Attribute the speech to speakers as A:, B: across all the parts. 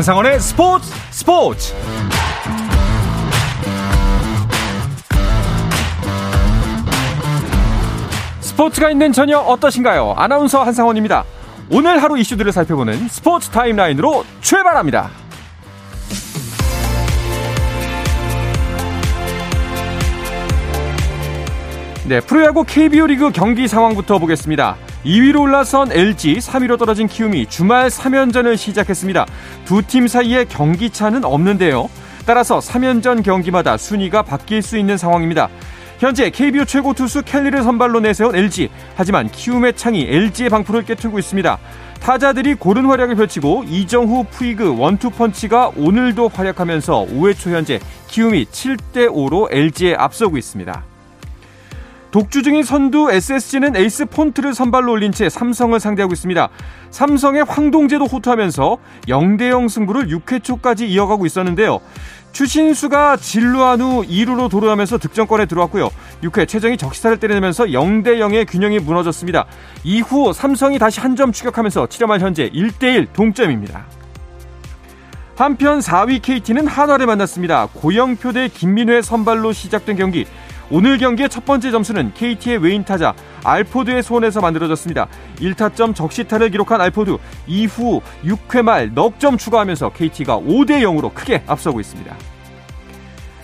A: 한상원의 스포츠 스포츠 스포츠가 있는 저녁 어떠신가요? 아나운서 한상원입니다. 오늘 하루 이슈들을 살펴보는 스포츠 타임라인으로 출발합니다. 네, 프로야구 KBO 리그 경기 상황부터 보겠습니다. 2위로 올라선 LG, 3위로 떨어진 키움이 주말 3연전을 시작했습니다. 두 팀 사이에 경기차는 없는데요. 따라서 3연전 경기마다 순위가 바뀔 수 있는 상황입니다. 현재 KBO 최고 투수 켈리를 선발로 내세운 LG. 하지만 키움의 창이 LG의 방풀을 깨트고 있습니다. 타자들이 고른 활약을 펼치고 이정후 푸이그 원투펀치가 오늘도 활약하면서 5회 초 현재 키움이 7대 5로 LG에 앞서고 있습니다. 독주 중인 선두 SSG는 에이스 폰트를 선발로 올린 채 삼성을 상대하고 있습니다. 삼성의 황동재도 호투하면서 0대0 승부를 6회 초까지 이어가고 있었는데요. 추신수가 진루한 후 2루로 도루하면서 득점권에 들어왔고요. 6회 최정이 적시타를 때려내면서 0대 0의 균형이 무너졌습니다. 이후 삼성이 다시 한 점 추격하면서 7회 말 현재 1대1 동점입니다. 한편 4위 KT는 한화를 만났습니다. 고영표 대 김민회 선발로 시작된 경기. 오늘 경기의 첫 번째 점수는 KT의 외인 타자 알포드의 손에서 만들어졌습니다. 1타점 적시타를 기록한 알포드 이후 6회 말 넉 점 추가하면서 KT가 5대 0으로 크게 앞서고 있습니다.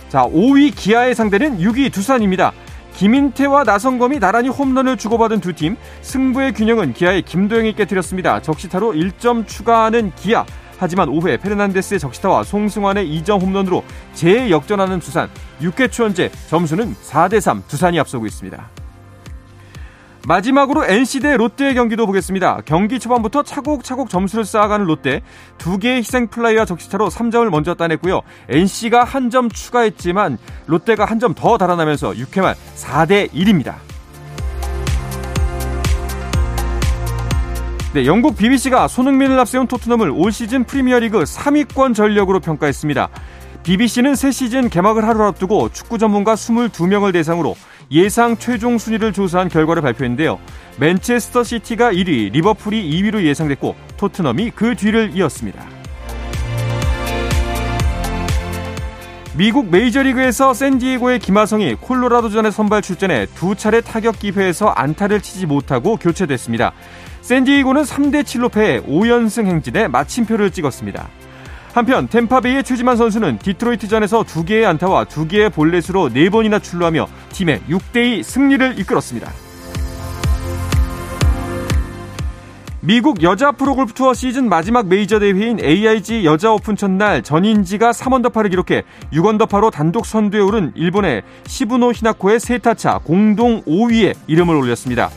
A: 자, 5위 기아의 상대는 6위 두산입니다. 김인태와 나성검이 나란히 홈런을 주고받은 두 팀 승부의 균형은 기아의 김도영이 깨뜨렸습니다. 적시타로 1점 추가하는 기아 하지만 5회 페르난데스의 적시타와 송승환의 2점 홈런으로 재역전하는 두산 6회 초 현재 점수는 4대3 두산이 앞서고 있습니다. 마지막으로 NC 대 롯데의 경기도 보겠습니다. 경기 초반부터 차곡차곡 점수를 쌓아가는 롯데 두 개의 희생 플라이와 적시타로 3점을 먼저 따냈고요. NC가 한 점 추가했지만 롯데가 한 점 더 달아나면서 6회 말 4대 1입니다. 네, 영국 BBC가 손흥민을 앞세운 토트넘을 올 시즌 프리미어리그 3위권 전력으로 평가했습니다. BBC는 새 시즌 개막을 하루 앞두고 축구 전문가 22명을 대상으로 예상 최종 순위를 조사한 결과를 발표했는데요. 맨체스터 시티가 1위, 리버풀이 2위로 예상됐고 토트넘이 그 뒤를 이었습니다. 미국 메이저리그에서 샌디에고의 김하성이 콜로라도전에 선발 출전해 두 차례 타격 기회에서 안타를 치지 못하고 교체됐습니다. 샌디에고는 3대 7로 패해 5연승 행진에 마침표를 찍었습니다. 한편 템파베이의 최지만 선수는 디트로이트전에서 2개의 안타와 2개의 볼넷으로 4번이나 출루하며 팀의 6대2 승리를 이끌었습니다. 미국 여자 프로골프 투어 시즌 마지막 메이저 대회인 AIG 여자 오픈 첫날 전인지가 3언더파를 기록해 6언더파로 단독 선두에 오른 일본의 시부노 히나코에 세 타 차 공동 5위에 이름을 올렸습니다.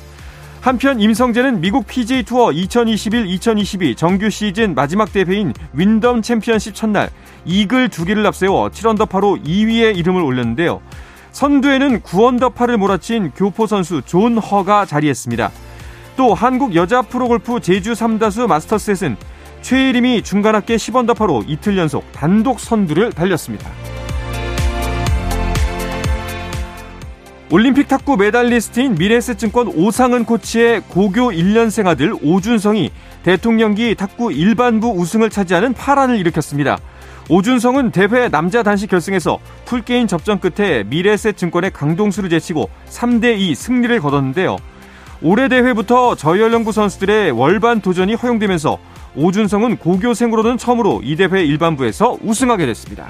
A: 한편 임성재는 미국 PGA 투어 2021-2022 정규 시즌 마지막 대회인 윈덤 챔피언십 첫날 이글 두 개를 앞세워 7언더파로 2위에 이름을 올렸는데요. 선두에는 9언더파를 몰아친 교포 선수 존 허가 자리했습니다. 또 한국 여자 프로골프 제주 삼다수 마스터스에서는 최예림이 중간 합계 10언더파로 이틀 연속 단독 선두를 달렸습니다. 올림픽 탁구 메달리스트인 미래에셋증권 오상은 코치의 고교 1년생 아들 오준성이 대통령기 탁구 일반부 우승을 차지하는 파란을 일으켰습니다. 오준성은 대회 남자 단식 결승에서 풀게임 접전 끝에 미래에셋증권의 강동수를 제치고 3대2 승리를 거뒀는데요. 올해 대회부터 저연령부 선수들의 월반 도전이 허용되면서 오준성은 고교생으로는 처음으로 이 대회 일반부에서 우승하게 됐습니다.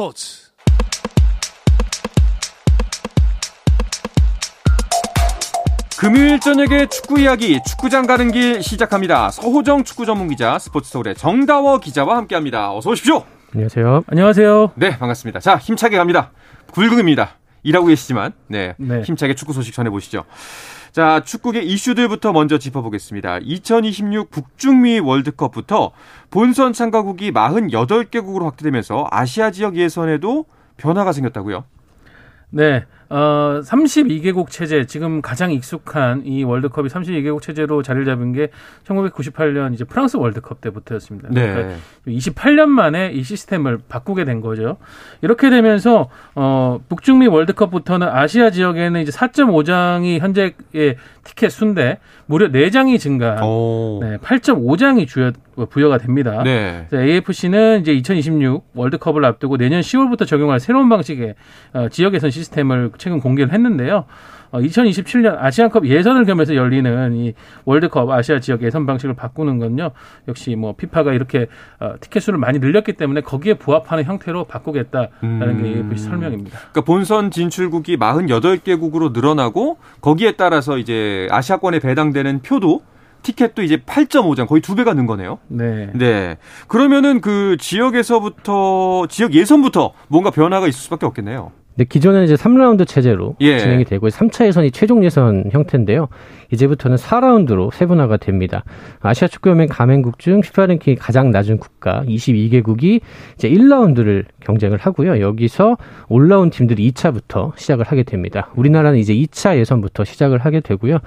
A: 스포츠 금요일 저녁에 축구 이야기 축구장 가는 길 시작합니다. 서호정 축구 전문 기자 스포츠 서울의 정다워 기자와 함께합니다. 어서 오십시오.
B: 안녕하세요. 안녕하세요.
A: 네 반갑습니다. 자 힘차게 갑니다. 굴금입니다. 일하고 계시지만 네, 네. 힘차게 축구 소식 전해보시죠. 자, 축구계 이슈들부터 먼저 짚어보겠습니다. 2026 북중미 월드컵부터 본선 참가국이 48개국으로 확대되면서 아시아 지역 예선에도 변화가 생겼다고요?
B: 네. 어, 32개국 체제, 지금 가장 익숙한 이 월드컵이 32개국 체제로 자리를 잡은 게 1998년 이제 프랑스 월드컵 때부터였습니다. 네. 그러니까 28년 만에 이 시스템을 바꾸게 된 거죠. 이렇게 되면서, 어, 북중미 월드컵부터는 아시아 지역에는 이제 4.5장이 현재의 티켓 순대 무려 4장이 증가한 네, 8.5장이 주요, 부여가 됩니다. 네. AFC는 이제 2026 월드컵을 앞두고 내년 10월부터 적용할 새로운 방식의 어, 지역 예선 시스템을 최근 공개를 했는데요. 어, 2027년 아시안컵 예선을 겸해서 열리는 이 월드컵 아시아 지역 예선 방식을 바꾸는 건요. 역시 뭐 피파가 이렇게 어, 티켓 수를 많이 늘렸기 때문에 거기에 부합하는 형태로 바꾸겠다라는 음. 게 설명입니다.
A: 그러니까 본선 진출국이 48개국으로 늘어나고 거기에 따라서 이제 아시아권에 배당되는 표도 티켓도 이제 8.5장 거의 두 배가 는 거네요. 네. 네. 그러면은 그 지역에서부터 지역 예선부터 뭔가 변화가 있을 수밖에 없겠네요.
C: 네, 기존에는 이제 3라운드 체제로 예. 진행이 되고 3차 예선이 최종 예선 형태인데요. 이제부터는 4라운드로 세분화가 됩니다. 아시아 축구연맹 가맹국 중 피파 랭킹이 가장 낮은 국가 22개국이 이제 1라운드를 경쟁을 하고요. 여기서 올라온 팀들이 2차부터 시작을 하게 됩니다. 우리나라는 이제 2차 예선부터 시작을 하게 되고요.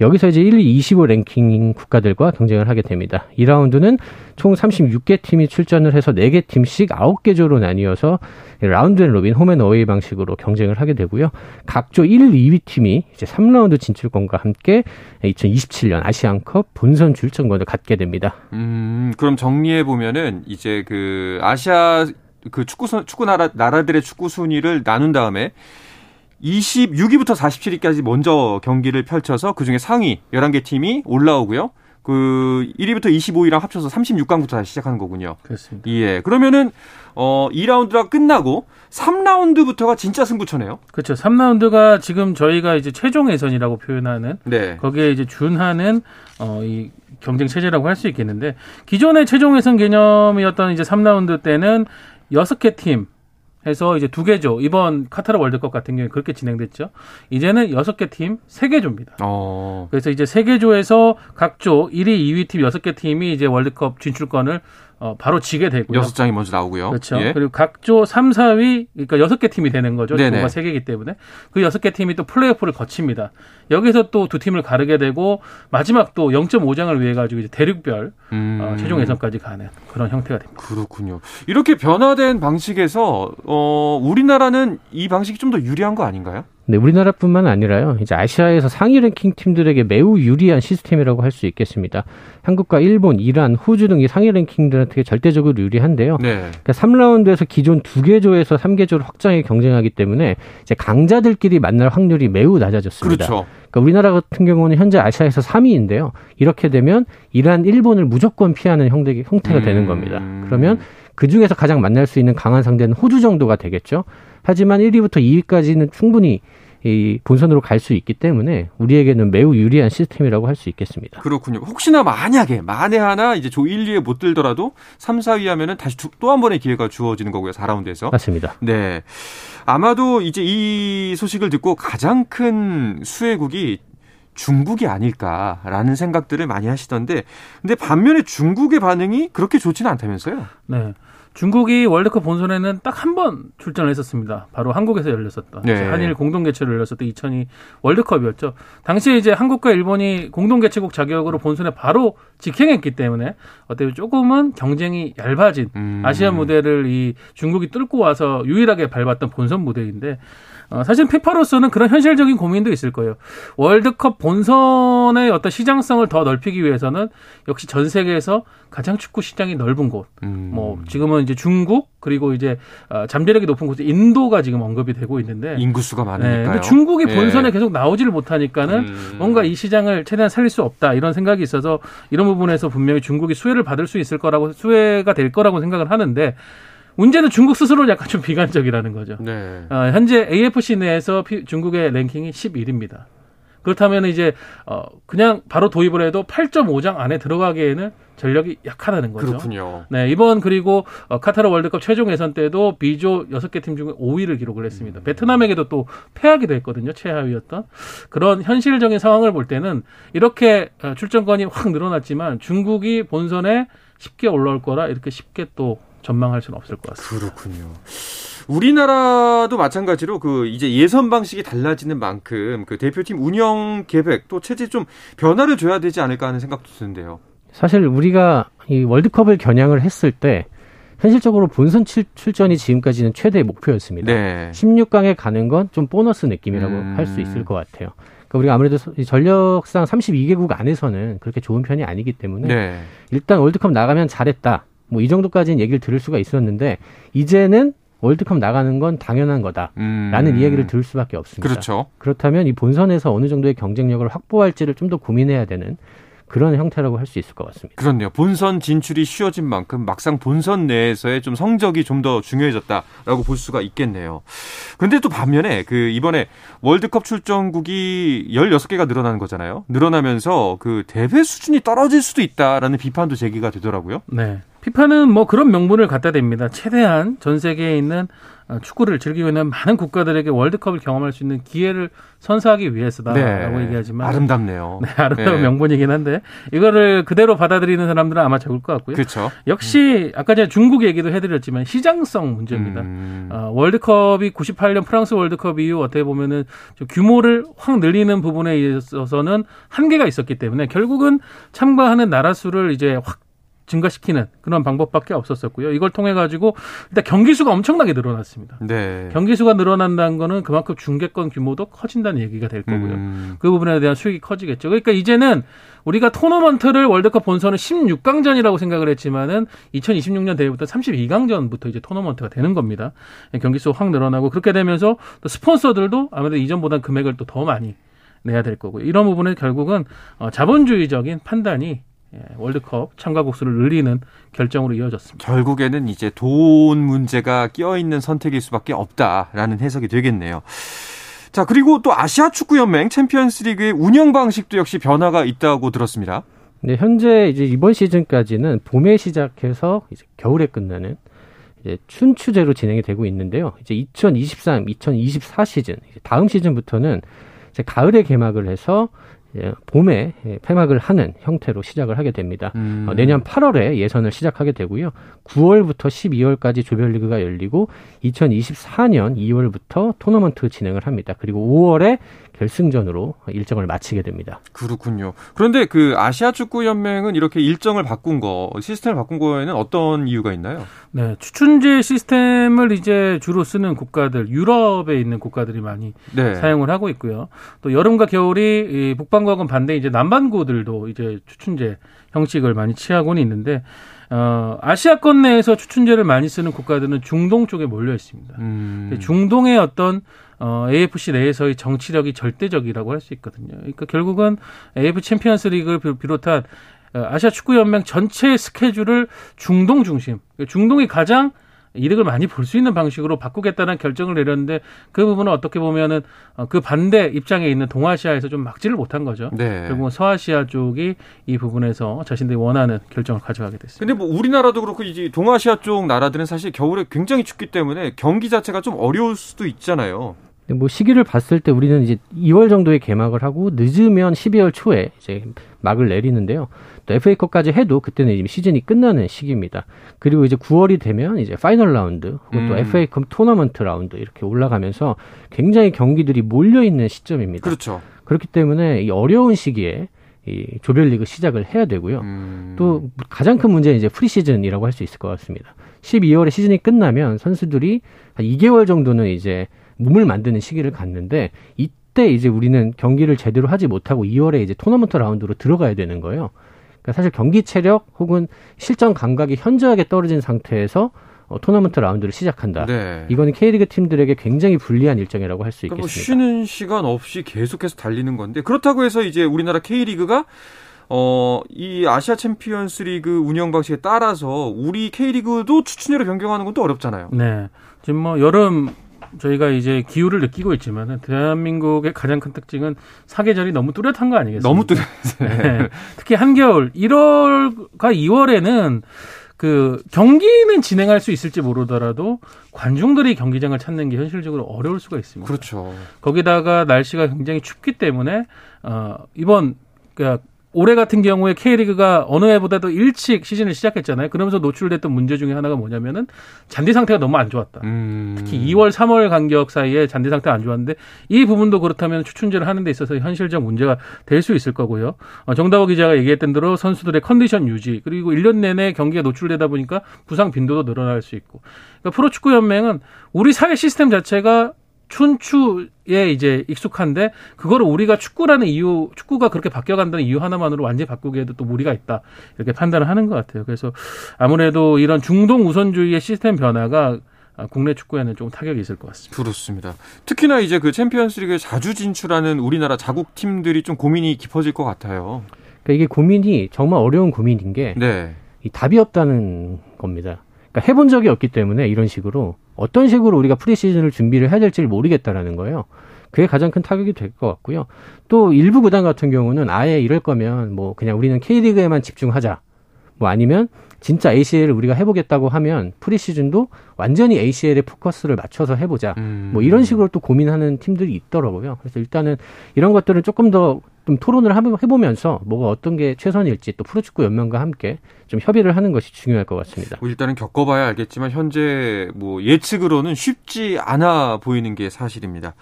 C: 여기서 이제 1, 2, 25 랭킹 국가들과 경쟁을 하게 됩니다. 2라운드는 총 36개 팀이 출전을 해서 4개 팀씩 9개 조로 나뉘어서 round and robin home and away 방식으로 경쟁을 하게 되고요. 각조 1, 2위 팀이 이제 3라운드 진출권과 함께 2027년 아시안컵 본선 출전권을 갖게 됩니다.
A: 음, 그럼 정리해 보면은 이제 그 아시아 그 축구 축구 나라 나라들의 축구 순위를 나눈 다음에 26위부터 47위까지 먼저 경기를 펼쳐서 그중에 상위 11개 팀이 올라오고요. 그 1위부터 25위랑 합쳐서 36강부터 다시 시작하는 거군요.
B: 그렇습니다.
A: 예. 그러면은 어 2라운드가 끝나고 3라운드부터가 진짜 승부처네요.
B: 그렇죠. 3라운드가 지금 저희가 이제 최종 예선이라고 표현하는 네. 거기에 이제 준하는 어이 경쟁 체제라고 할 수 있겠는데 기존의 최종 예선 개념이었던 이제 3라운드 때는 6개 팀 해서 이제 두 개조 이번 카타르 월드컵 같은 경우에 그렇게 진행됐죠. 이제는 여섯 개 팀, 세 개 조입니다. 어. 그래서 이제 세 개 조에서 각조 1위, 2위 팀 여섯 개 팀이 이제 월드컵 진출권을 어, 바로 지게 되고요.
A: 여섯 장이 먼저 나오고요.
B: 그렇죠. 예. 그리고 각조 3, 4위, 그러니까 여섯 개 팀이 되는 거죠. 조가 세 개이기 때문에. 그 여섯 개 팀이 또 플레이오프를 거칩니다. 여기서 또 두 팀을 가르게 되고, 마지막 또 0.5장을 위해 가지고 이제 대륙별 어, 음. 어, 최종 예선까지 가는 그런 형태가 됩니다.
A: 그렇군요. 이렇게 변화된 방식에서, 어, 우리나라는 이 방식이 좀 더 유리한 거 아닌가요?
C: 네, 우리나라뿐만 아니라요. 이제 아시아에서 상위 랭킹 팀들에게 매우 유리한 시스템이라고 할 수 있겠습니다. 한국과 일본, 이란, 호주 등이 상위 랭킹들한테 절대적으로 유리한데요. 네. 그러니까 3라운드에서 기존 두개 조에서 3개 조를 확장해 경쟁하기 때문에 이제 강자들끼리 만날 확률이 매우 낮아졌습니다. 그렇죠. 그러니까 우리나라 같은 경우는 현재 아시아에서 3위인데요. 이렇게 되면 이란, 일본을 무조건 피하는 형태, 형태가 음... 되는 겁니다. 그러면 그 중에서 가장 만날 수 있는 강한 상대는 호주 정도가 되겠죠. 하지만 1위부터 2위까지는 충분히 이 본선으로 갈 수 있기 때문에 우리에게는 매우 유리한 시스템이라고 할 수 있겠습니다.
A: 그렇군요. 혹시나 만약에 만에 하나 이제 조 1, 2에 못 들더라도 3, 4위 하면은 다시 또 한 번의 기회가 주어지는 거고요. 4라운드에서.
C: 맞습니다.
A: 네. 아마도 이제 이 소식을 듣고 가장 큰 수혜국이 중국이 아닐까라는 생각들을 많이 하시던데 근데 반면에 중국의 반응이 그렇게 좋지는 않다면서요?
B: 네. 중국이 월드컵 본선에는 딱 한 번 출전을 했었습니다. 바로 한국에서 열렸었던 네. 한일 공동 개최를 열렸었던 2002 월드컵이었죠. 당시에 이제 한국과 일본이 공동 개최국 자격으로 본선에 바로 직행했기 때문에 어떻게 조금은 경쟁이 얇아진 음. 아시아 무대를 이 중국이 뚫고 와서 유일하게 밟았던 본선 무대인데 어, 사실 피파로서는 그런 현실적인 고민도 있을 거예요. 월드컵 본선의 어떤 시장성을 더 넓히기 위해서는 역시 전 세계에서 가장 축구 시장이 넓은 곳, 음. 뭐 지금은 이제 중국 그리고 이제 어, 잠재력이 높은 곳에 인도가 지금 언급이 되고 있는데
A: 인구수가 많으니까요.
B: 네, 중국이 네. 본선에 계속 나오지를 못하니까는 음. 뭔가 이 시장을 최대한 살릴 수 없다 이런 생각이 있어서 이런 부분에서 분명히 중국이 수혜를 받을 수 있을 거라고 수혜가 될 거라고 생각을 하는데 문제는 중국 스스로 약간 좀 비관적이라는 거죠. 네. 어, 현재 AFC 내에서 피, 중국의 랭킹이 11입니다. 그렇다면 이제 어 그냥 바로 도입을 해도 8.5장 안에 들어가기에는 전력이 약하다는 거죠.
A: 그렇군요.
B: 네, 이번 그리고 어, 카타르 월드컵 최종 예선 때도 B조 6개 팀 중에 5위를 기록을 했습니다. 음. 베트남에게도 또 패하기도 했거든요. 최하위였던. 그런 현실적인 상황을 볼 때는 이렇게 어, 출전권이 확 늘어났지만 중국이 본선에 쉽게 올라올 거라 이렇게 쉽게 또 전망할 수는 없을 것 같습니다.
A: 그렇군요. 우리나라도 마찬가지로 그 이제 예선 방식이 달라지는 만큼 그 대표팀 운영 계획 또 체제 좀 변화를 줘야 되지 않을까 하는 생각도 드는데요.
C: 사실 우리가 이 월드컵을 겨냥을 했을 때 현실적으로 본선 출 전이 지금까지는 최대의 목표였습니다. 네. 16강에 가는 건 좀 보너스 느낌이라고 음. 할수 있을 것 같아요. 그러니까 우리가 아무래도 전력상 32개국 안에서는 그렇게 좋은 편이 아니기 때문에 네. 일단 월드컵 나가면 잘했다. 뭐 이 정도까지는 얘기를 들을 수가 있었는데 이제는 월드컵 나가는 건 당연한 거다라는 음. 이야기를 들을 수밖에 없습니다.
A: 그렇죠.
C: 그렇다면 이 본선에서 어느 정도의 경쟁력을 확보할지를 좀 더 고민해야 되는 그런 형태라고 할 수 있을 것 같습니다.
A: 그렇네요. 본선 진출이 쉬워진 만큼 막상 본선 내에서의 좀 성적이 좀 더 중요해졌다라고 볼 수가 있겠네요. 근데 또 반면에 그 이번에 월드컵 출전국이 16개가 늘어나는 거잖아요. 늘어나면서 그 대회 수준이 떨어질 수도 있다라는 비판도 제기가 되더라고요.
B: 네. 피파는 뭐 그런 명분을 갖다 댑니다. 최대한 전 세계에 있는 어, 축구를 즐기고 있는 많은 국가들에게 월드컵을 경험할 수 있는 기회를 선사하기 위해서다라고 네. 얘기하지만
A: 아름답네요.
B: 네, 아름다운 네. 명분이긴 한데 이거를 그대로 받아들이는 사람들은 아마 적을 것 같고요.
A: 그렇죠.
B: 역시 아까 제가 중국 얘기도 해드렸지만 시장성 문제입니다. 음. 어, 월드컵이 98년 프랑스 월드컵 이후 어떻게 보면은 규모를 확 늘리는 부분에 있어서는 한계가 있었기 때문에 결국은 참가하는 나라 수를 이제 확 증가시키는 그런 방법밖에 없었었고요. 이걸 통해 가지고 일단 경기 수가 엄청나게 늘어났습니다. 네. 경기 수가 늘어난다는 거는 그만큼 중계권 규모도 커진다는 얘기가 될 거고요. 음. 그 부분에 대한 수익이 커지겠죠. 그러니까 이제는 우리가 토너먼트를 월드컵 본선은 16강전이라고 생각을 했지만은 2026년 대회부터 32강전부터 이제 토너먼트가 되는 겁니다. 경기 수 확 늘어나고 그렇게 되면서 또 스폰서들도 아무래도 이전보다 금액을 또 더 많이 내야 될 거고요. 이런 부분은 결국은 어, 자본주의적인 판단이 예, 월드컵 참가국 수를 늘리는 결정으로 이어졌습니다.
A: 결국에는 이제 돈 문제가 끼어 있는 선택일 수밖에 없다라는 해석이 되겠네요. 자, 그리고 또 아시아 축구 연맹 챔피언스 리그의 운영 방식도 역시 변화가 있다고 들었습니다.
C: 네, 현재 이제 이번 시즌까지는 봄에 시작해서 이제 겨울에 끝나는 이제 춘추제로 진행이 되고 있는데요. 이제 2023, 2024 시즌, 다음 시즌부터는 이제 가을에 개막을 해서 예, 봄에 예, 폐막을 하는 형태로 시작을 하게 됩니다. 음. 어, 내년 8월에 예선을 시작하게 되고요. 9월부터 12월까지 조별리그가 열리고 2024년 2월부터 토너먼트 진행을 합니다. 그리고 5월에 결승전으로 일정을 마치게 됩니다.
A: 그렇군요. 그런데 그 아시아 축구 연맹은 이렇게 일정을 바꾼 거, 시스템을 바꾼 거에는 어떤 이유가 있나요?
B: 네, 추춘제 시스템을 이제 주로 쓰는 국가들, 유럽에 있는 국가들이 많이 네. 사용을 하고 있고요. 또 여름과 겨울이 북반구하고는 반대 이제 남반구들도 이제 추춘제 형식을 많이 취하고는 있는데 어, 아시아권 내에서 추춘제를 많이 쓰는 국가들은 중동 쪽에 몰려 있습니다. 음. 중동의 어떤 어, AFC 내에서의 정치력이 절대적이라고 할 수 있거든요. 그러니까 결국은 AFC 챔피언스 리그를 비롯한 어, 아시아 축구 연맹 전체 스케줄을 중동 중심, 중동이 가장 이득을 많이 볼 수 있는 방식으로 바꾸겠다는 결정을 내렸는데 그 부분은 어떻게 보면은 어, 그 반대 입장에 있는 동아시아에서 좀 막지를 못한 거죠. 네. 결국은 서아시아 쪽이 이 부분에서 자신들이 원하는 결정을 가져가게 됐습니다.
A: 근데 뭐 우리나라도 그렇고 이제 동아시아 쪽 나라들은 사실 겨울에 굉장히 춥기 때문에 경기 자체가 좀 어려울 수도 있잖아요.
C: 뭐 시기를 봤을 때 우리는 이제 2월 정도에 개막을 하고 늦으면 12월 초에 이제 막을 내리는데요. 또 FA컵까지 해도 그때는 이제 시즌이 끝나는 시기입니다. 그리고 이제 9월이 되면 이제 파이널 라운드 혹은 음. 또 FA컵 토너먼트 라운드 이렇게 올라가면서 굉장히 경기들이 몰려 있는 시점입니다.
A: 그렇죠.
C: 그렇기 때문에 이 어려운 시기에 이 조별리그 시작을 해야 되고요. 음. 또 가장 큰 문제는 이제 프리시즌이라고 할 수 있을 것 같습니다. 12월에 시즌이 끝나면 선수들이 한 2개월 정도는 이제 몸을 만드는 시기를 갖는데 이때 이제 우리는 경기를 제대로 하지 못하고 2월에 이제 토너먼트 라운드로 들어가야 되는 거예요. 그러니까 사실 경기 체력 혹은 실전 감각이 현저하게 떨어진 상태에서 어, 토너먼트 라운드를 시작한다. 네. 이거는 K리그 팀들에게 굉장히 불리한 일정이라고 할수 그러니까 뭐 있겠습니다.
A: 뭐 쉬는 시간 없이 계속해서 달리는 건데 그렇다고 해서 이제 우리나라 K리그가 어, 이 아시아 챔피언스 리그 운영 방식에 따라서 우리 K리그도 추천율을 변경하는 건또 어렵잖아요.
B: 네. 지금 뭐 여름 저희가 이제 기후를 느끼고 있지만 대한민국의 가장 큰 특징은 사계절이 너무 뚜렷한 거 아니겠습니까?
A: 너무 뚜렷. 네.
B: 특히 한겨울 1월과 2월에는 그 경기는 진행할 수 있을지 모르더라도 관중들이 경기장을 찾는 게 현실적으로 어려울 수가 있습니다.
A: 그렇죠.
B: 거기다가 날씨가 굉장히 춥기 때문에 어 이번 그 올해 같은 경우에 K리그가 어느 해보다도 일찍 시즌을 시작했잖아요. 그러면서 노출됐던 문제 중에 하나가 뭐냐면은 잔디 상태가 너무 안 좋았다. 음. 특히 2월, 3월 간격 사이에 잔디 상태가 안 좋았는데 이 부분도 그렇다면 추춘제를 하는 데 있어서 현실적 문제가 될 수 있을 거고요. 어, 정다호 기자가 얘기했던 대로 선수들의 컨디션 유지 그리고 1년 내내 경기가 노출되다 보니까 부상 빈도도 늘어날 수 있고. 그러니까 프로축구 연맹은 우리 사회 시스템 자체가 춘추에 이제 익숙한데 그거를 우리가 축구라는 이유 축구가 그렇게 바뀌어간다는 이유 하나만으로 완전히 바꾸기에도 또 무리가 있다 이렇게 판단을 하는 것 같아요. 그래서 아무래도 이런 중동 우선주의의 시스템 변화가 국내 축구에는 좀 타격이 있을 것 같습니다.
A: 그렇습니다. 특히나 이제 그 챔피언스리그에 자주 진출하는 우리나라 자국 팀들이 좀 고민이 깊어질 것 같아요.
C: 그러니까 이게 고민이 정말 어려운 고민인 게 네. 답이 없다는 겁니다. 그러니까 해본 적이 없기 때문에 이런 식으로 어떤 식으로 우리가 프리시즌을 준비를 해야 될지를 모르겠다라는 거예요. 그게 가장 큰 타격이 될 것 같고요. 또 일부 구단 같은 경우는 아예 이럴 거면 뭐 그냥 우리는 K리그에만 집중하자. 뭐 아니면 진짜 ACL을 우리가 해보겠다고 하면 프리시즌도 완전히 ACL에 포커스를 맞춰서 해보자. 음. 뭐 이런 식으로 또 고민하는 팀들이 있더라고요. 그래서 일단은 이런 것들은 조금 더 좀 토론을 해보면서 뭐가 어떤 게 최선일지 또 프로축구 연맹과 함께 좀 협의를 하는 것이 중요할 것 같습니다.
A: 뭐 일단은 겪어봐야 알겠지만 현재 뭐 예측으로는 쉽지 않아 보이는 게 사실입니다.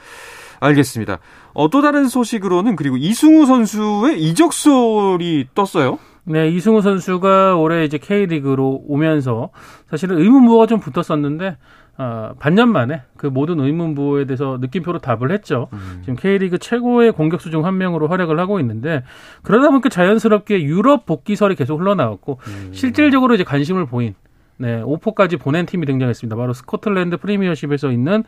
A: 알겠습니다. 어, 또 다른 소식으로는 그리고 이승우 선수의 이적설이 떴어요.
B: 네, 이승우 선수가 올해 이제 K리그로 오면서 사실은 의문부호가 좀 붙었었는데 어, 반년 만에 그 모든 의문부에 대해서 느낌표로 답을 했죠. 음. 지금 K리그 최고의 공격수 중 한 명으로 활약을 하고 있는데 그러다 보니까 자연스럽게 유럽 복귀설이 계속 흘러나왔고 음. 실질적으로 이제 관심을 보인 네, 오퍼까지 보낸 팀이 등장했습니다. 바로 스코틀랜드 프리미어십에서 있는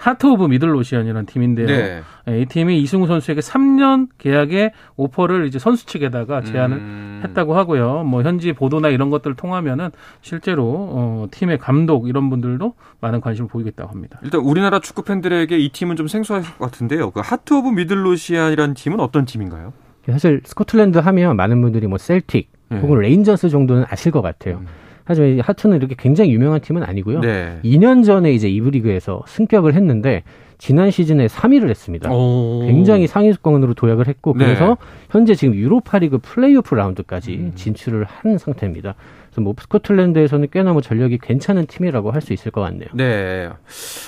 B: 하트 오브 미들로시안이라는 팀인데요. 네. 네, 이 팀이 이승우 선수에게 3년 계약의 오퍼를 이제 선수 측에다가 제안을 음. 했다고 하고요. 뭐 현지 보도나 이런 것들을 통하면은 실제로 어, 팀의 감독 이런 분들도 많은 관심을 보이겠다고 합니다.
A: 일단 우리나라 축구 팬들에게 이 팀은 좀 생소할 것 같은데요. 그 하트 오브 미들로시안이라는 팀은 어떤 팀인가요?
C: 사실 스코틀랜드 하면 많은 분들이 뭐 셀틱 네. 혹은 레인저스 정도는 아실 것 같아요. 음. 하지만 하트는 이렇게 굉장히 유명한 팀은 아니고요. 네. 2년 전에 이제 이브 리그에서 승격을 했는데 지난 시즌에 3위를 했습니다. 오. 굉장히 상위권으로 도약을 했고 그래서 네. 현재 지금 유로파리그 플레이오프 라운드까지 음. 진출을 한 상태입니다. 그래서 뭐 스코틀랜드에서는 꽤나 뭐 전력이 괜찮은 팀이라고 할 수 있을 것 같네요.
A: 네.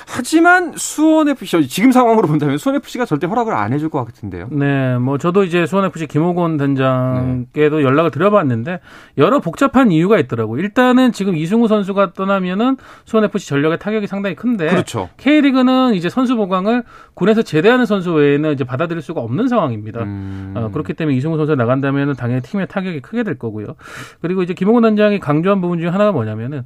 A: 하지만 수원 FC 지금 상황으로 본다면 수원 FC가 절대 허락을 안 해줄 것 같은데요.
B: 네, 뭐 저도 이제 수원 FC 김호곤 단장께도 네. 연락을 드려봤는데 여러 복잡한 이유가 있더라고. 일단은 지금 이승우 선수가 떠나면은 수원 FC 전력의 타격이 상당히 큰데.
A: 그렇죠.
B: K리그는 이제 선수 보강을 군에서 제대하는 선수 외에는 이제 받아들일 수가 없는 상황입니다. 음. 어, 그렇기 때문에 이승우 선수가 나간다면은 당연히 팀의 타격이 크게 될 거고요. 그리고 이제 김호곤 단장 굉장히 강조한 부분 중에 하나가 뭐냐면은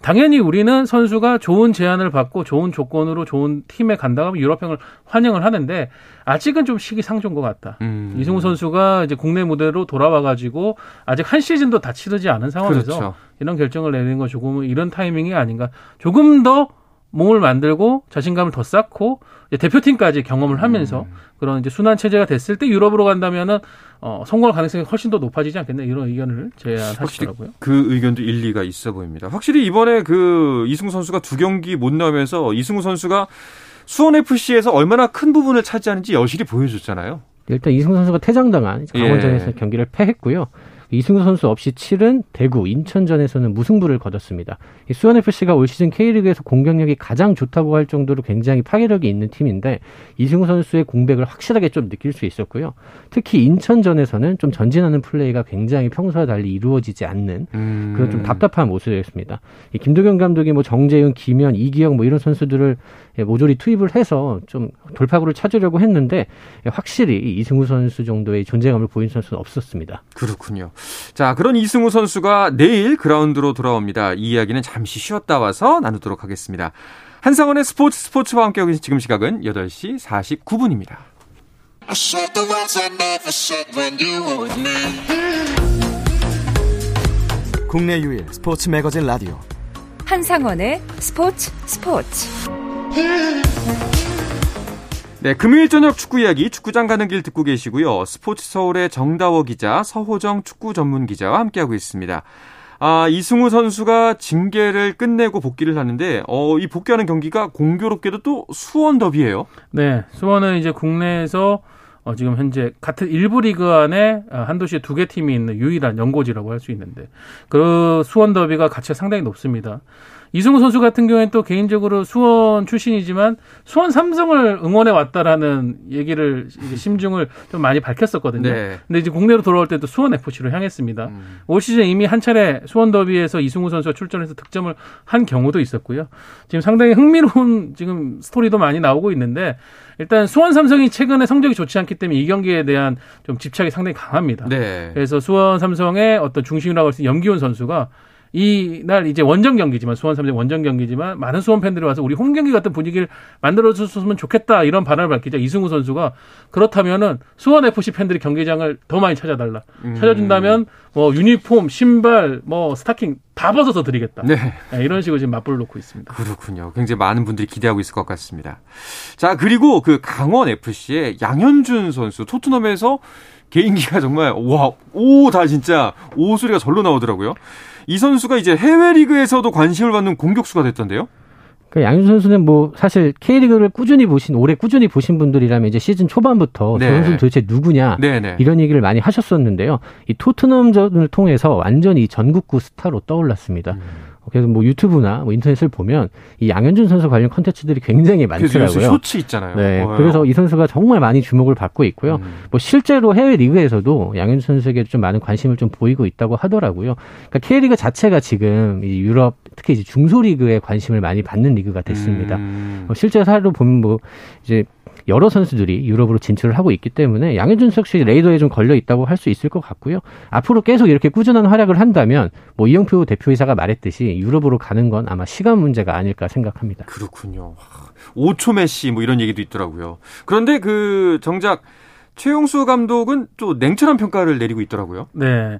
B: 당연히 우리는 선수가 좋은 제안을 받고 좋은 조건으로 좋은 팀에 간다고 하면 유럽형을 환영을 하는데 아직은 좀 시기상조인 것 같다. 음. 이승우 선수가 이제 국내 무대로 돌아와가지고 아직 한 시즌도 다 치르지 않은 상황에서 그렇죠. 이런 결정을 내는 건 조금 이런 타이밍이 아닌가. 조금 더 몸을 만들고 자신감을 더 쌓고 대표팀까지 경험을 하면서 음. 그런 이제 순환 체제가 됐을 때 유럽으로 간다면은 어, 성공할 가능성이 훨씬 더 높아지지 않겠나 이런 의견을 제안하시더라고요.
A: 그 의견도 일리가 있어 보입니다. 확실히 이번에 그 이승우 선수가 두 경기 못 나오면서 이승우 선수가 수원 FC에서 얼마나 큰 부분을 차지하는지 여실히 보여줬잖아요.
C: 일단 이승우 선수가 퇴장당한 강원전에서 예. 경기를 패했고요. 이승우 선수 없이 치른 대구, 인천전에서는 무승부를 거뒀습니다. 수원FC가 올 시즌 K리그에서 공격력이 가장 좋다고 할 정도로 굉장히 파괴력이 있는 팀인데 이승우 선수의 공백을 확실하게 좀 느낄 수 있었고요. 특히 인천전에서는 좀 전진하는 플레이가 굉장히 평소와 달리 이루어지지 않는 음. 그런 좀 답답한 모습이었습니다. 김도경 감독이 뭐 정재윤, 김현, 이기영 뭐 이런 선수들을 모조리 투입을 해서 좀 돌파구를 찾으려고 했는데 확실히 이승우 선수 정도의 존재감을 보인 선수는 없었습니다.
A: 그렇군요. 자, 그런 이승우 선수가 내일 그라운드로 돌아옵니다. 이 이야기는 잠시 쉬었다 와서 나누도록 하겠습니다. 한상원의 스포츠 스포츠와 함께 하고 계신 지금 시각은 8시 49분입니다.
D: 국내 유일 스포츠 매거진 라디오
E: 한상원의 스포츠 스포츠
A: 네, 금요일 저녁 축구 이야기 축구장 가는 길 듣고 계시고요. 스포츠 서울의 정다워 기자, 서호정 축구 전문 기자와 함께하고 있습니다. 아, 이승우 선수가 징계를 끝내고 복귀를 하는데, 어, 이 복귀하는 경기가 공교롭게도 또 수원 더비예요
B: 네, 수원은 이제 국내에서 어, 지금 현재 같은 일부 리그 안에 어, 한 도시에 두 개 팀이 있는 유일한 연고지라고 할 수 있는데, 그 수원 더비가 가치가 상당히 높습니다. 이승우 선수 같은 경우에는 또 개인적으로 수원 출신이지만 수원 삼성을 응원해 왔다라는 얘기를 이제 심중을 좀 많이 밝혔었거든요. 네. 근데 이제 국내로 돌아올 때도 수원 FC로 향했습니다. 음. 올 시즌 이미 한 차례 수원 더비에서 이승우 선수가 출전해서 득점을 한 경우도 있었고요. 지금 상당히 흥미로운 지금 스토리도 많이 나오고 있는데 일단 수원 삼성이 최근에 성적이 좋지 않기 때문에 이 경기에 대한 좀 집착이 상당히 강합니다. 네. 그래서 수원 삼성의 어떤 중심이라고 할 수 있는 염기훈 선수가 이날 이제 원정 경기지만 수원 삼성 원정 경기지만 많은 수원 팬들이 와서 우리 홈 경기 같은 분위기를 만들어 줬으면 좋겠다 이런 바람을 밝히자 이승우 선수가 그렇다면은 수원 FC 팬들이 경기장을 더 많이 찾아달라. 음. 찾아준다면 뭐 유니폼 신발 뭐 스타킹 다 벗어서 드리겠다. 네. 네, 이런 식으로 지금 맞불을 놓고 있습니다.
A: 그렇군요. 굉장히 많은 분들이 기대하고 있을 것 같습니다. 자 그리고 그 강원 FC의 양현준 선수 토트넘에서 개인기가 정말 와 오 다 진짜 오 소리가 절로 나오더라고요. 이 선수가 이제 해외 리그에서도 관심을 받는 공격수가 됐던데요.
C: 그 양준 선수는 뭐 사실 K리그를 꾸준히 보신 올해 꾸준히 보신 분들이라면 이제 시즌 초반부터 네. 저 선수 도대체 누구냐 네, 네. 이런 얘기를 많이 하셨었는데요. 이 토트넘전을 통해서 완전히 전국구 스타로 떠올랐습니다. 음. 그래서 뭐 유튜브나 뭐 인터넷을 보면 이 양현준 선수 관련 컨텐츠들이 굉장히 많더라고요.
A: 쇼츠 있잖아요.
C: 네. 와 그래서 이 선수가 정말 많이 주목을 받고 있고요. 음. 뭐 실제로 해외 리그에서도 양현준 선수에게 좀 많은 관심을 좀 보이고 있다고 하더라고요. 그러니까 K리그 자체가 지금 이 유럽 특히 이제 중소리그에 관심을 많이 받는 리그가 됐습니다. 음. 뭐 실제 사례로 보면 뭐 이제 여러 선수들이 유럽으로 진출을 하고 있기 때문에 양현준 역시 레이더에 좀 걸려 있다고 할 수 있을 것 같고요. 앞으로 계속 이렇게 꾸준한 활약을 한다면 뭐 이영표 대표이사가 말했듯이 유럽으로 가는 건 아마 시간 문제가 아닐까 생각합니다.
A: 그렇군요. 5초 메시 뭐 이런 얘기도 있더라고요. 그런데 그 정작 최용수 감독은 또 냉철한 평가를 내리고 있더라고요.
B: 네.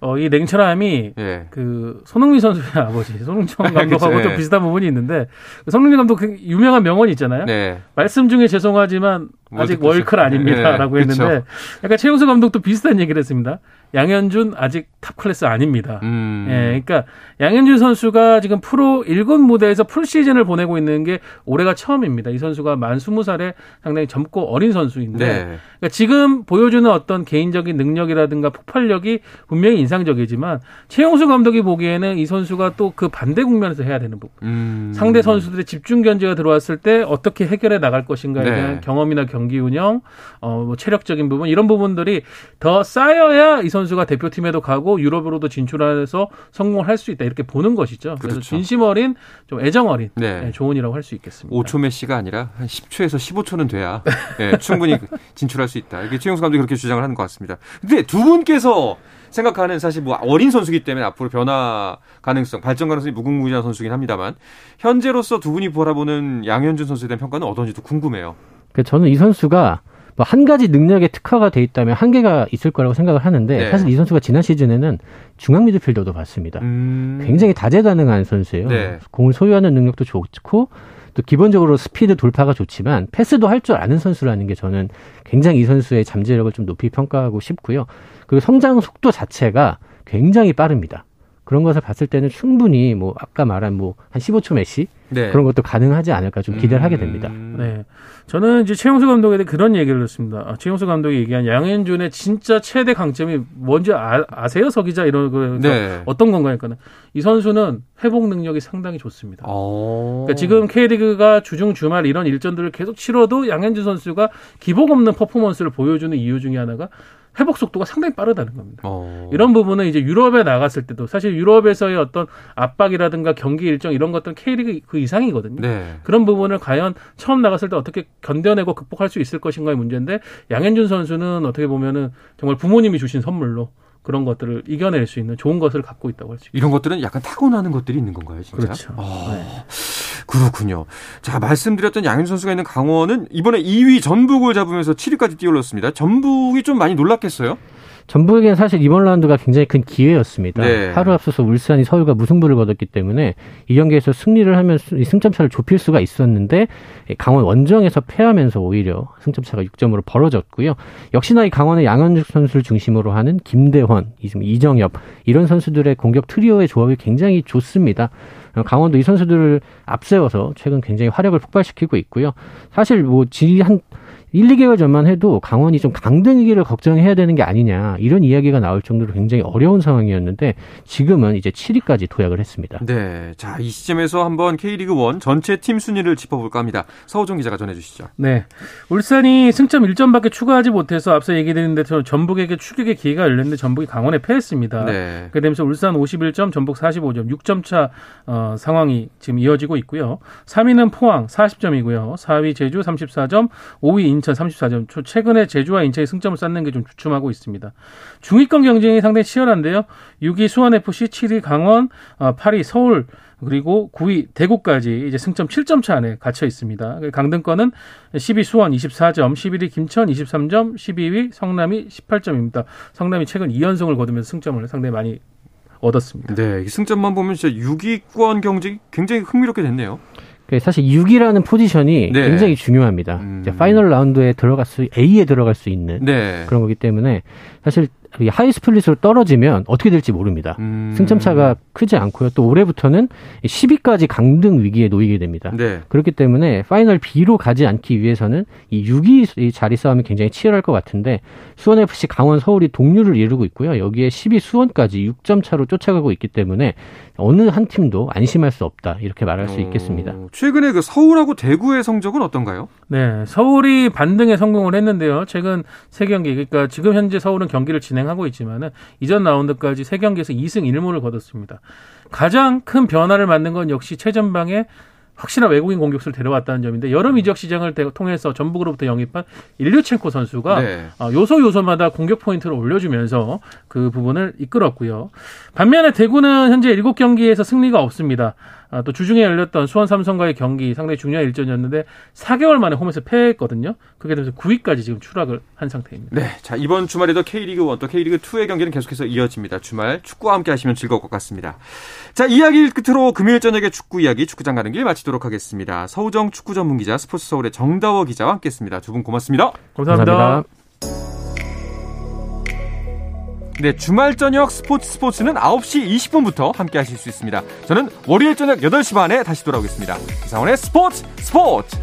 B: 어, 이 냉철함이 네. 그 손흥민 선수의 아버지 손흥정 감독하고 네. 좀 비슷한 부분이 있는데 손흥민 감독 그 유명한 명언이 있잖아요. 네. 말씀 중에 죄송하지만 아직 월클 아닙니다라고 네. 했는데 약간 최용수 감독도 비슷한 얘기를 했습니다. 양현준 아직 top class 아닙니다. 음. 예, 그러니까 양현준 선수가 지금 프로 1군 무대에서 full season을 보내고 있는 게 올해가 처음입니다. 이 선수가 만 20살에 상당히 젊고 어린 선수인데 네. 그러니까 지금 보여주는 어떤 개인적인 능력이라든가 폭발력이 분명히 인상적이지만 최용수 감독이 보기에는 이 선수가 또 그 반대 국면에서 해야 되는 부분. 음. 상대 선수들의 집중 견제가 들어왔을 때 어떻게 해결해 나갈 것인가에 네. 대한 경험이나 경기 운영, 어, 뭐 체력적인 부분 이런 부분들이 더 쌓여야 이 선수 선수가 대표팀에도 가고 유럽으로도 진출해서 성공을 할 수 있다 이렇게 보는 것이죠. 그래서 그렇죠. 진심 어린 좀 애정 어린 네. 네, 조언이라고 할 수 있겠습니다.
A: 5초 메시가 아니라 한 10초에서 15초는 돼야 네, 충분히 진출할 수 있다. 이게 최영수 감독이 그렇게 주장을 하는 것 같습니다. 근데 두 분께서 생각하는 사실 뭐 어린 선수기 때문에 앞으로 변화 가능성, 발전 가능성이 무궁무진한 선수긴 합니다만 현재로서 두 분이 바라보는 양현준 선수에 대한 평가는 어떤지도 궁금해요.
C: 그 저는 이 선수가 뭐 한 가지 능력에 특화가 돼 있다면 한계가 있을 거라고 생각을 하는데 네. 사실 이 선수가 지난 시즌에는 중앙 미드필더도 봤습니다. 음... 굉장히 다재다능한 선수예요. 네. 공을 소유하는 능력도 좋고 또 기본적으로 스피드 돌파가 좋지만 패스도 할 줄 아는 선수라는 게 저는 굉장히 이 선수의 잠재력을 좀 높이 평가하고 싶고요. 그리고 성장 속도 자체가 굉장히 빠릅니다. 그런 것을 봤을 때는 충분히 뭐 아까 말한 뭐 한 15초 메시 네. 그런 것도 가능하지 않을까 좀 기대를 음... 하게 됩니다.
B: 네. 저는 이제 최용수 감독에 대해 그런 얘기를 했습니다. 아, 최용수 감독이 얘기한 양현준의 진짜 최대 강점이 뭔지 아, 세요 서 기자 이런 거 네. 어떤 건가요? 그러니까 이 선수는 회복 능력이 상당히 좋습니다. 어. 그러니까 지금 K리그가 주중 주말 이런 일전들을 계속 치러도 양현준 선수가 기복 없는 퍼포먼스를 보여주는 이유 중에 하나가 회복 속도가 상당히 빠르다는 겁니다. 어. 이런 부분은 이제 유럽에 나갔을 때도 사실 유럽에서의 어떤 압박이라든가 경기 일정 이런 것들은 K리그 그 이상이거든요. 네. 그런 부분을 과연 처음 나갔을 때 어떻게 견뎌내고 극복할 수 있을 것인가의 문제인데 양현준 선수는 어떻게 보면은 정말 부모님이 주신 선물로 그런 것들을 이겨낼 수 있는 좋은 것을 갖고 있다고 할 수 있죠.
A: 이런 것들은 약간 타고나는 것들이 있는 건가요, 진짜?
B: 그렇죠.
A: 아, 네. 그렇군요. 자, 말씀드렸던 양현 선수가 있는 강원은 이번에 2위 전북을 잡으면서 7위까지 뛰어올랐습니다. 전북이 좀 많이 놀랐겠어요?
C: 전북에게는 사실 이번 라운드가 굉장히 큰 기회였습니다. 네. 하루 앞서서 울산이 서울과 무승부를 거뒀기 때문에 이 경기에서 승리를 하면 승점 차를 좁힐 수가 있었는데 강원 원정에서 패하면서 오히려 승점 차가 6점으로 벌어졌고요. 역시나 이 강원의 양현죽 선수를 중심으로 하는 김대원, 이정엽 이런 선수들의 공격 트리오의 조합이 굉장히 좋습니다. 강원도 이 선수들을 앞세워서 최근 굉장히 화력을 폭발시키고 있고요. 사실 뭐 지한 1, 2개월 전만 해도 강원이 좀 강등 위기를 걱정해야 되는 게 아니냐 이런 이야기가 나올 정도로 굉장히 어려운 상황이었는데 지금은 이제 7위까지 도약을 했습니다.
A: 네, 자 이 시점에서 한번 K리그 1 전체 팀 순위를 짚어볼까 합니다. 서호정 기자가 전해주시죠.
B: 네, 울산이 승점 1점밖에 추가하지 못해서 앞서 얘기드린 대로 전북에게 추격의 기회가 열렸는데 전북이 강원에 패했습니다. 네. 그렇게 되면서 울산 51점, 전북 45점, 6점 차 어, 상황이 지금 이어지고 있고요. 3위는 포항 40점이고요. 4위 제주 34점, 5위 인 인천 34점. 최근에 제주와 인천이 승점을 쌓는 게 좀 주춤하고 있습니다. 중위권 경쟁이 상당히 치열한데요. 6위 수원FC, 7위 강원, 8위 어, 서울, 그리고 9위 대구까지 이제 승점 7점 차 안에 갇혀 있습니다. 강등권은 10위 수원 24점, 11위 김천 23점, 12위 성남이 18점입니다. 성남이 최근 2연승을 거두면서 승점을 상당히 많이 얻었습니다.
A: 네, 승점만 보면 진짜 6위권 경쟁이 굉장히 흥미롭게 됐네요.
C: 그 사실 6위라는 포지션이 네. 굉장히 중요합니다. 음. 파이널 라운드에 들어갈 수 A에 들어갈 수 있는 네. 그런 거기 때문에 사실 하위 스플릿으로 떨어지면 어떻게 될지 모릅니다. 음. 승점 차가 크지 않고요. 또 올해부터는 10위까지 강등 위기에 놓이게 됩니다. 네. 그렇기 때문에 파이널 B로 가지 않기 위해서는 이 6위 자리 싸움이 굉장히 치열할 것 같은데 수원 FC, 강원, 서울이 동률을 이루고 있고요. 여기에 10위 수원까지 6점 차로 쫓아가고 있기 때문에 어느 한 팀도 안심할 수 없다 이렇게 말할 수 어, 있겠습니다.
A: 최근에 그 서울하고 대구의 성적은 어떤가요?
B: 네, 서울이 반등에 성공을 했는데요. 최근 세 경기 그러니까 지금 현재 서울은 경기를 진행 하고 있지만은 이전 라운드까지 세 경기에서 2승 1무를 거뒀습니다. 가장 큰 변화를 만든 건 역시 최전방에 확실한 외국인 공격수를 데려왔다는 점인데 여름 이적 시장을 통해서 전북으로부터 영입한 일류첸코 선수가 네. 어, 요소 요소마다 공격 포인트를 올려주면서 그 부분을 이끌었고요. 반면에 대구는 현재 7경기에서 승리가 없습니다. 아, 또 주중에 열렸던 수원 삼성과의 경기 상당히 중요한 일전이었는데 4개월 만에 홈에서 패했거든요. 그게 되면서 9위까지 지금 추락을 한 상태입니다.
A: 네. 자, 이번 주말에도 K리그 1 또 K리그 2의 경기는 계속해서 이어집니다. 주말 축구와 함께 하시면 즐거울 것 같습니다. 자, 이야기 끝으로 금요일 저녁에 축구 이야기 축구장 가는 길 마치도록 하겠습니다. 서우정 축구 전문 기자 스포츠 서울의 정다워 기자와 함께 했습니다. 두 분 고맙습니다.
B: 감사합니다. 감사합니다.
A: 네, 주말 저녁 스포츠 스포츠는 9시 20분부터 함께 하실 수 있습니다. 저는 월요일 저녁 8시 반에 다시 돌아오겠습니다. 이상원의 스포츠 스포츠!